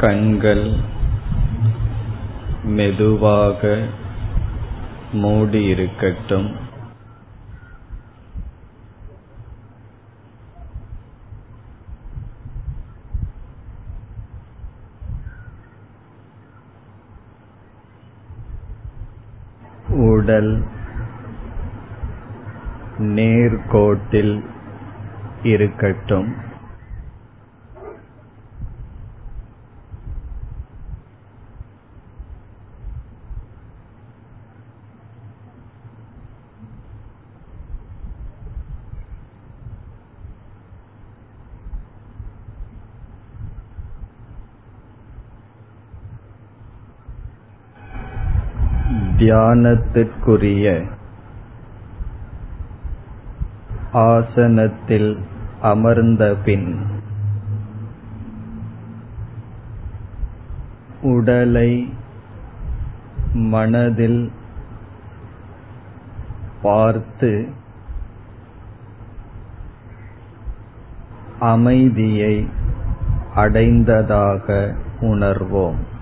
கண்கள் மெதுவாக மூடியிருக்கட்டும். உடல் நேர்கோட்டில் இருக்கட்டும். தியானத்திற்குரிய ஆசனத்தில் அமர்ந்தபின் உடலை மனதில் பார்த்து அமைதியை அடைந்ததாக உணர்வோம்.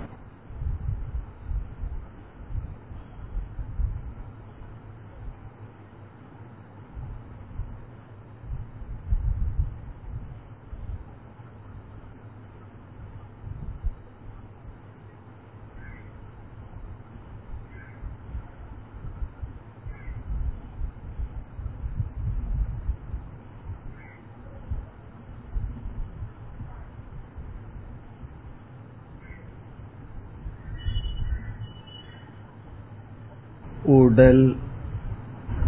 உடல்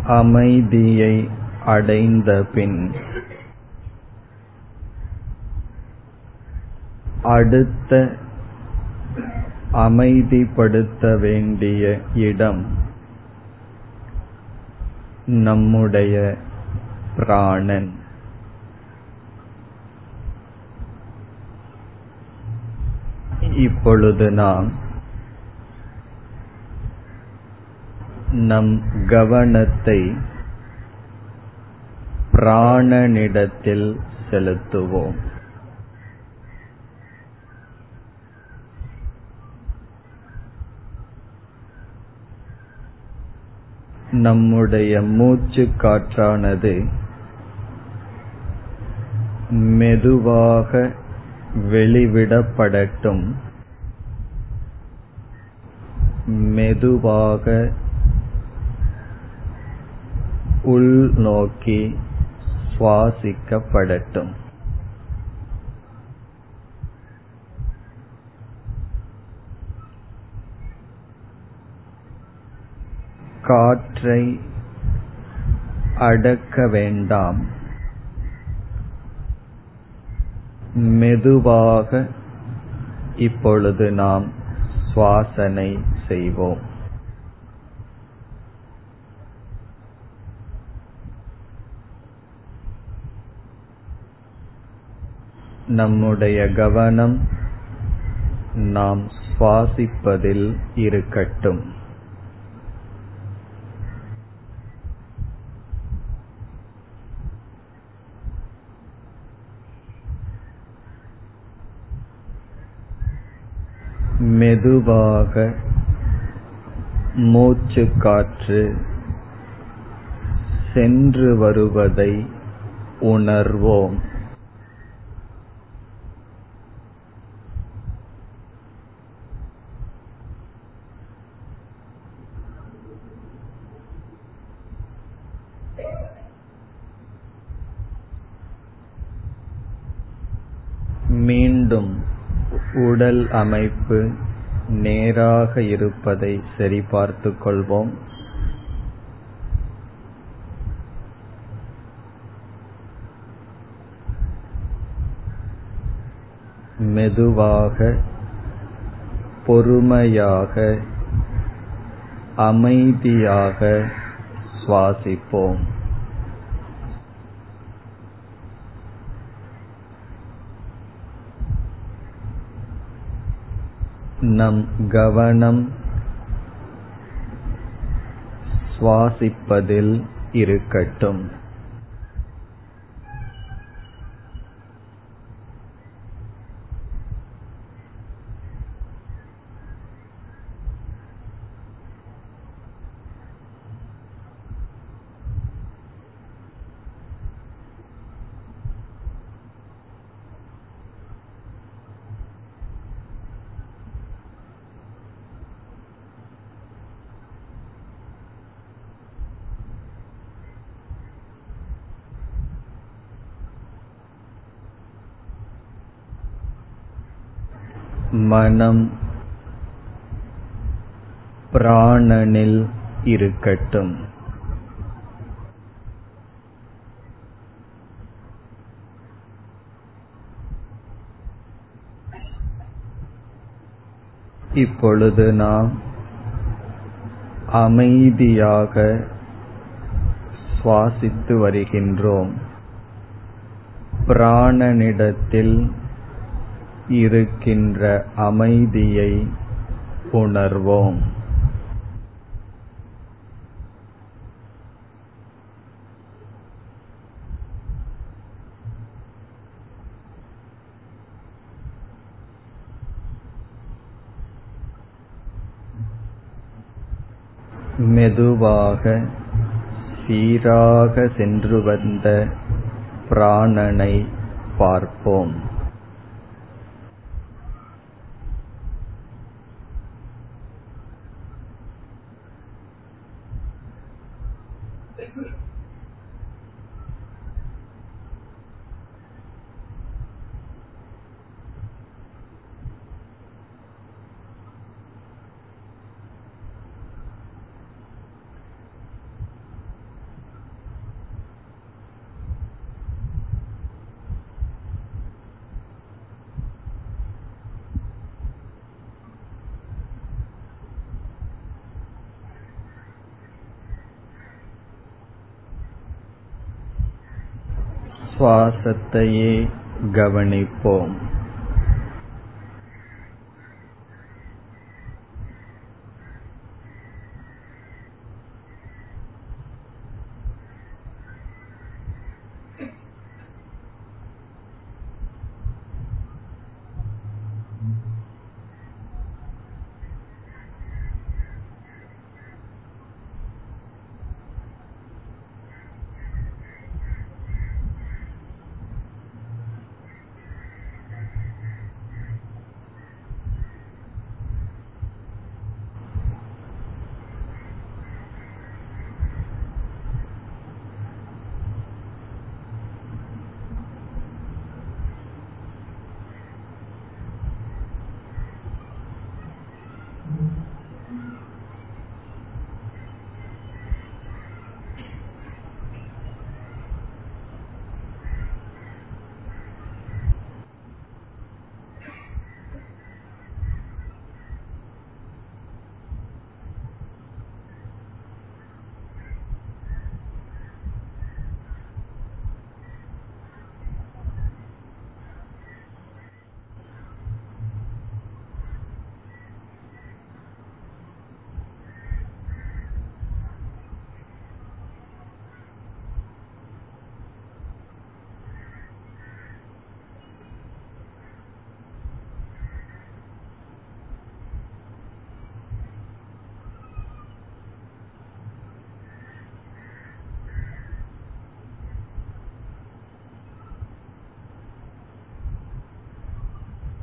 அமைதியை அடைந்தபின் அடுத்த அமைதிப்படுத்த வேண்டிய இடம் நம்முடைய பிராணன். இப்பொழுது நாம் நம் கவனத்தை பிராணனிடத்தில் செலுத்துவோம். நம்முடைய மூச்சு காற்றானது மெதுவாக வெளிவிடப்படட்டும். மெதுவாக உள்நோக்கி சுவாசிக்கப்படட்டும். காற்றை அடக்க வேண்டாம். மெதுவாக இப்பொழுது நாம் சுவாசனை செய்வோம். நம்முடைய கவனம் நாம் சுவாசிப்பதில் இருக்கட்டும். மெதுவாக மூச்சு காற்று சென்று வருவதை உணர்வோம். மீண்டும் உடல் அமைப்பு நேராக இருப்பதை சரிபார்த்துக் கொள்வோம். மெதுவாக பொறுமையாக அமைதியாக சுவாசிப்போம். நம் கவனம். சுவாசிப்பதில் இருக்கட்டும். மனம் பிராணனில் இருக்கட்டும். இப்பொழுது நாம் அமைதியாக சுவாசித்து வருகின்றோம். பிராணனிடத்தில் இருக்கின்ற அமைதியை உணர்வோம். மெதுவாக சீராக சென்று வந்த பிராணனை பார்ப்போம். சுவாசத்தையே கவனிப்போம்.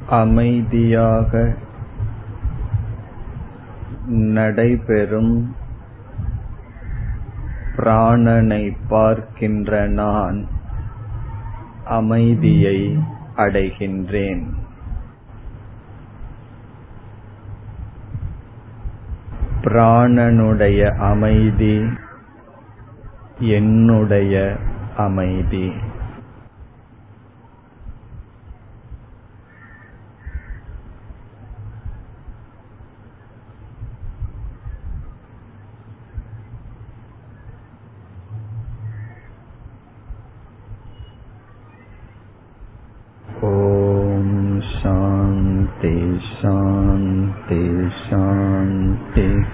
அமைதியாக நடைபெறும் பிராணனை பார்க்கின்ற நான் அமைதியை அடைகின்றேன். பிராணனுடைய அமைதி என்னுடைய அமைதி. शान्ति शान्ति शान्तिः